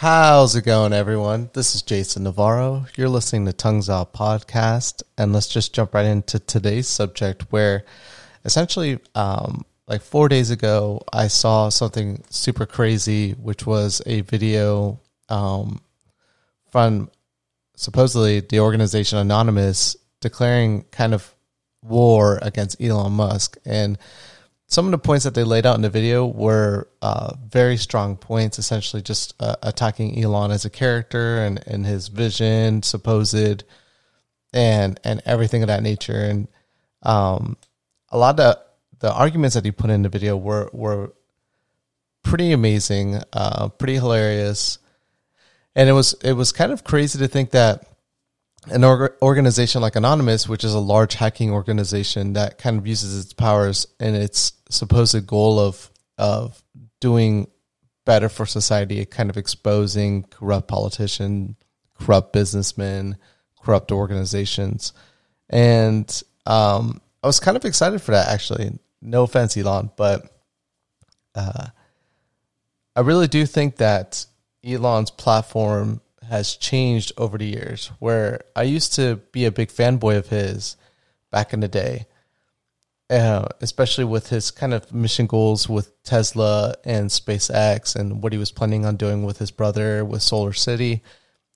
How's it going, everyone? This is Jason Navarro. You're listening to Tongues Out Podcast, and let's just jump right into today's subject. Where essentially, um, like four days ago, I saw something super crazy, which was a video um, from supposedly the organization Anonymous declaring kind of war against Elon Musk, and some of the points that they laid out in the video were uh, very strong points, essentially just uh, attacking Elon as a character and, and his vision, supposed, and and everything of that nature. And um, a lot of the arguments that he put in the video were were pretty amazing, uh, pretty hilarious, and it was it was kind of crazy to think that an organization like Anonymous, which is a large hacking organization that kind of uses its powers and its supposed goal of of doing better for society, kind of exposing corrupt politicians, corrupt businessmen, corrupt organizations, and um, I was kind of excited for that. Actually, no offense, Elon, but uh, I really do think that Elon's platform has changed over the years. Where I used to be a big fanboy of his back in the day, uh, especially with his kind of mission goals with Tesla and SpaceX and what he was planning on doing with his brother with Solar City.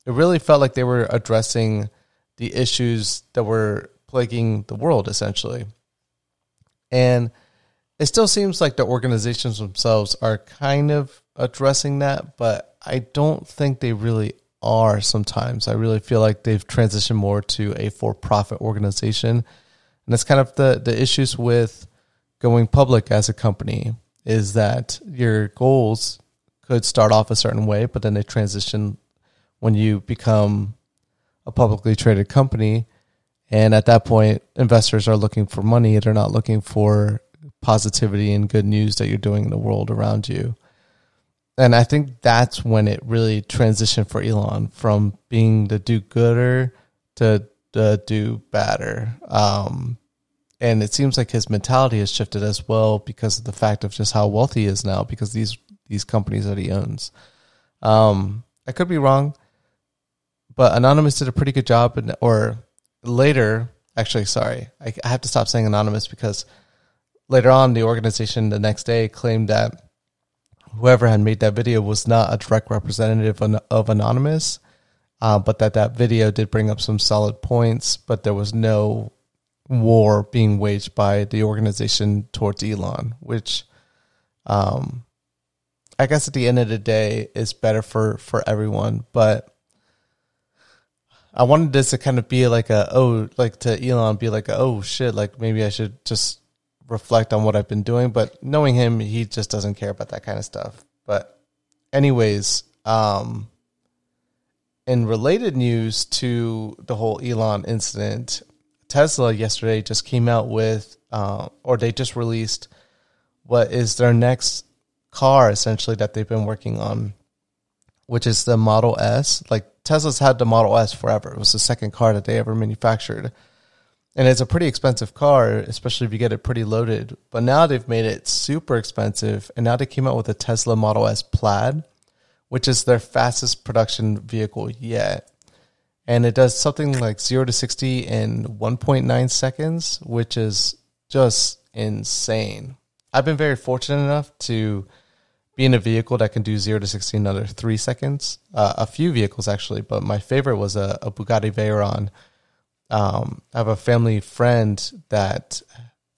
It really felt like they were addressing the issues that were plaguing the world essentially. And it still seems like the organizations themselves are kind of addressing that, but I don't think they really are sometimes. I really feel like they've transitioned more to a for profit organization. And that's kind of the, the issues with going public as a company is that your goals could start off a certain way, but then they transition when you become a publicly traded company. And at that point, investors are looking for money. They're not looking for positivity and good news that you're doing in the world around you. And I think that's when it really transitioned for Elon from being the do gooder to the do badder. Um, and it seems like his mentality has shifted as well because of the fact of just how wealthy he is now because these these companies that he owns. Um, I could be wrong, but Anonymous did a pretty good job. In, or later, actually, sorry, I, I have to stop saying Anonymous because later on, the organization the next day claimed that whoever had made that video was not a direct representative of Anonymous, uh, but that that video did bring up some solid points, but there was no war being waged by the organization towards Elon, which um, I guess at the end of the day is better for, for everyone. But I wanted this to kind of be like a, oh, like to Elon, be like, oh shit, like maybe I should just reflect on what I've been doing. But knowing him, he just doesn't care about that kind of stuff. But, anyways, um, in related news to the whole Elon incident, Tesla yesterday just came out with, uh, or they just released what is their next car essentially that they've been working on, which is the Model S. Like Tesla's had the Model S forever. It was the second car that they ever manufactured and it's a pretty expensive car, especially if you get it pretty loaded. But now they've made it super expensive, and now they came out with a Tesla Model S Plaid, which is their fastest production vehicle yet. And it does something like zero to sixty in one point nine seconds, which is just insane. I've been very fortunate enough to be in a vehicle that can do zero to sixty in under three seconds. Uh, a few vehicles actually, but my favorite was a, a Bugatti Veyron um, I have a family friend that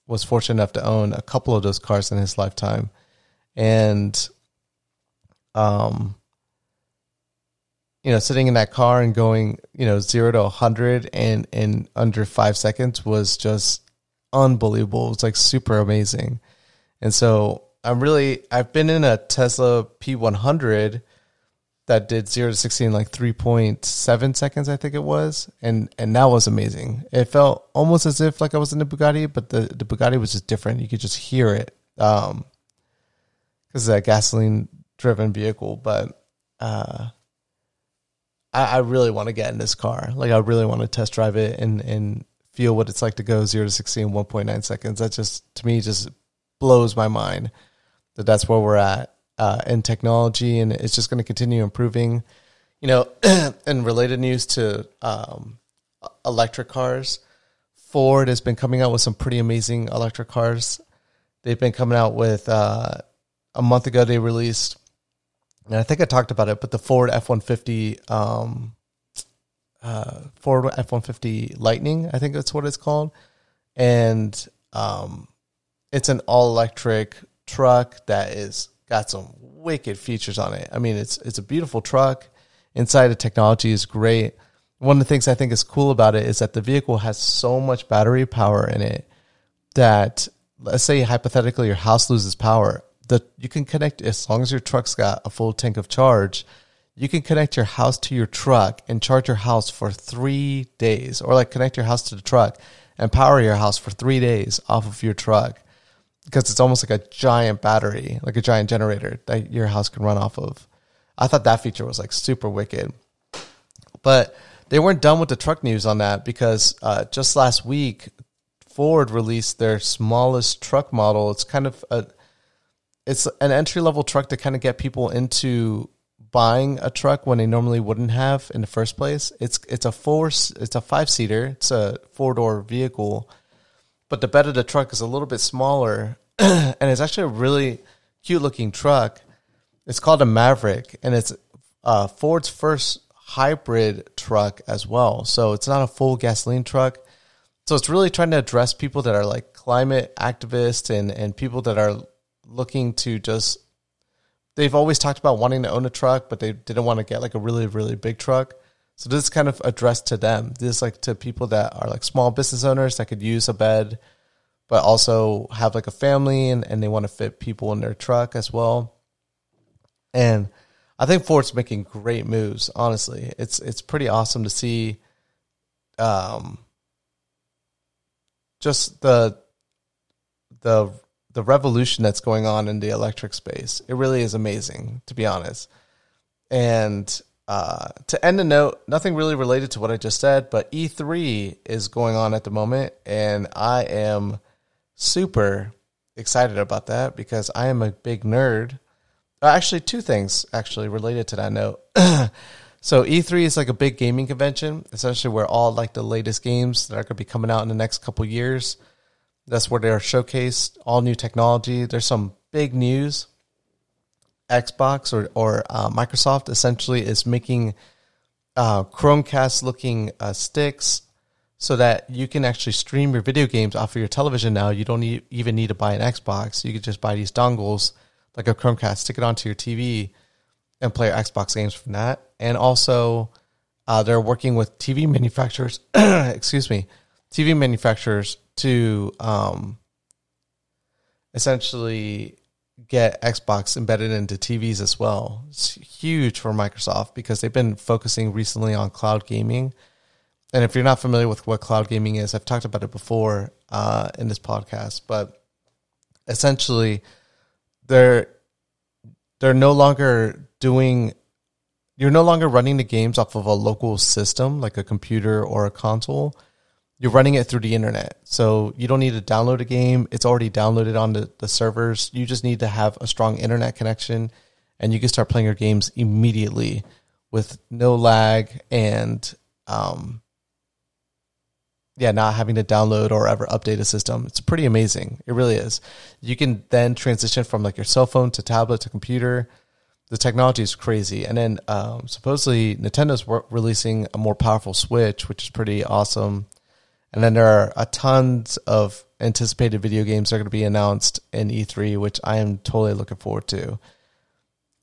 was fortunate enough to own a couple of those cars in his lifetime, and um, you know, sitting in that car and going, you know, zero to a hundred and in under five seconds was just unbelievable. It was like super amazing, and so I'm really I've been in a Tesla P100 that did zero to sixty in like three point seven seconds, I think it was, and and that was amazing. It felt almost as if like I was in the Bugatti, but the the Bugatti was just different. You could just hear it, um, because it's a gasoline driven vehicle. But uh, I, I really want to get in this car. Like I really want to test drive it and and feel what it's like to go zero to sixty in one point nine seconds. That just to me just blows my mind that that's where we're at. uh, in technology, and it's just going to continue improving. You know, and related news to um, electric cars, Ford has been coming out with some pretty amazing electric cars. They've been coming out with uh, a month ago they released, and I think I talked about it, but the Ford F one fifty um, uh, Ford F one fifty Lightning, I think that's what it's called, and um, it's an all electric truck that is got some wicked features on it. I mean, it's it's a beautiful truck. Inside the technology is great. One of the things I think is cool about it is that the vehicle has so much battery power in it that let's say hypothetically your house loses power, that you can connect as long as your truck's got a full tank of charge, you can connect your house to your truck and charge your house for three days, or like connect your house to the truck and power your house for three days off of your truck because it's almost like a giant battery, like a giant generator that your house can run off of. I thought that feature was like super wicked. But they weren't done with the truck news on that because uh, just last week, Ford released their smallest truck model. It's kind of a, it's an entry level truck to kind of get people into buying a truck when they normally wouldn't have in the first place. It's it's a four it's a five seater. It's a four door vehicle, but the bed of the truck is a little bit smaller, and it's actually a really cute looking truck. It's called a Maverick, and it's uh, Ford's first hybrid truck as well. So it's not a full gasoline truck. So it's really trying to address people that are like climate activists and and people that are looking to just they've always talked about wanting to own a truck, but they didn't want to get like a really, really big truck. So this is kind of addressed to them. This is like to people that are like small business owners that could use a bed, but also have like a family and, and they want to fit people in their truck as well. And I think Ford's making great moves, honestly. It's it's pretty awesome to see um just the the the revolution that's going on in the electric space. It really is amazing, to be honest. And uh, to end the note, nothing really related to what I just said, but E3 is going on at the moment, and I am super excited about that because I am a big nerd. Uh, actually, two things actually related to that note. so E3 is like a big gaming convention, essentially where all like the latest games that are going to be coming out in the next couple years that's where they're showcased all new technology. There's some big news. Xbox or or uh, Microsoft essentially is making uh, Chromecast looking uh, sticks so that you can actually stream your video games off of your television now. You don't need, even need to buy an Xbox. You can just buy these dongles like a Chromecast, stick it onto your TV, and play Xbox games from that. And also, uh, they're working with TV manufacturers. excuse me, TV manufacturers to um, essentially get Xbox embedded into TVs as well. It's huge for Microsoft because they've been focusing recently on cloud gaming. And if you're not familiar with what cloud gaming is, I've talked about it before uh, in this podcast, but essentially they're they're no longer doing you're no longer running the games off of a local system like a computer or a console you're running it through the internet. So you don't need to download a game. It's already downloaded on the, the servers. You just need to have a strong internet connection and you can start playing your games immediately with no lag and um, yeah, not having to download or ever update a system. It's pretty amazing. It really is. You can then transition from like your cell phone to tablet to computer. The technology is crazy. And then um, supposedly Nintendo's releasing a more powerful Switch, which is pretty awesome. And then there are a tons of anticipated video games that are going to be announced in E3, which I am totally looking forward to.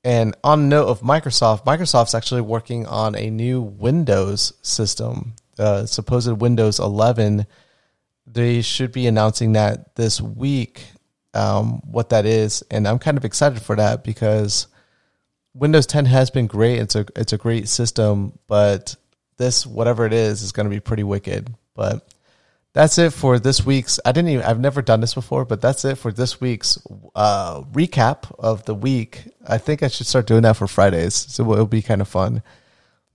And on note of Microsoft, Microsoft's actually working on a new Windows system, uh, supposed Windows 11. They should be announcing that this week, um, what that is, and I'm kind of excited for that because Windows 10 has been great. It's a it's a great system, but this whatever it is is going to be pretty wicked. But that's it for this week's. I didn't even. I've never done this before, but that's it for this week's uh, recap of the week. I think I should start doing that for Fridays, so it'll be kind of fun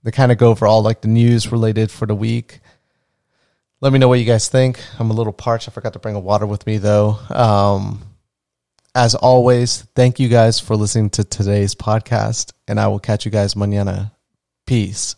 to kind of go over all like the news related for the week. Let me know what you guys think. I'm a little parched. I forgot to bring a water with me though. Um, as always, thank you guys for listening to today's podcast, and I will catch you guys mañana. Peace.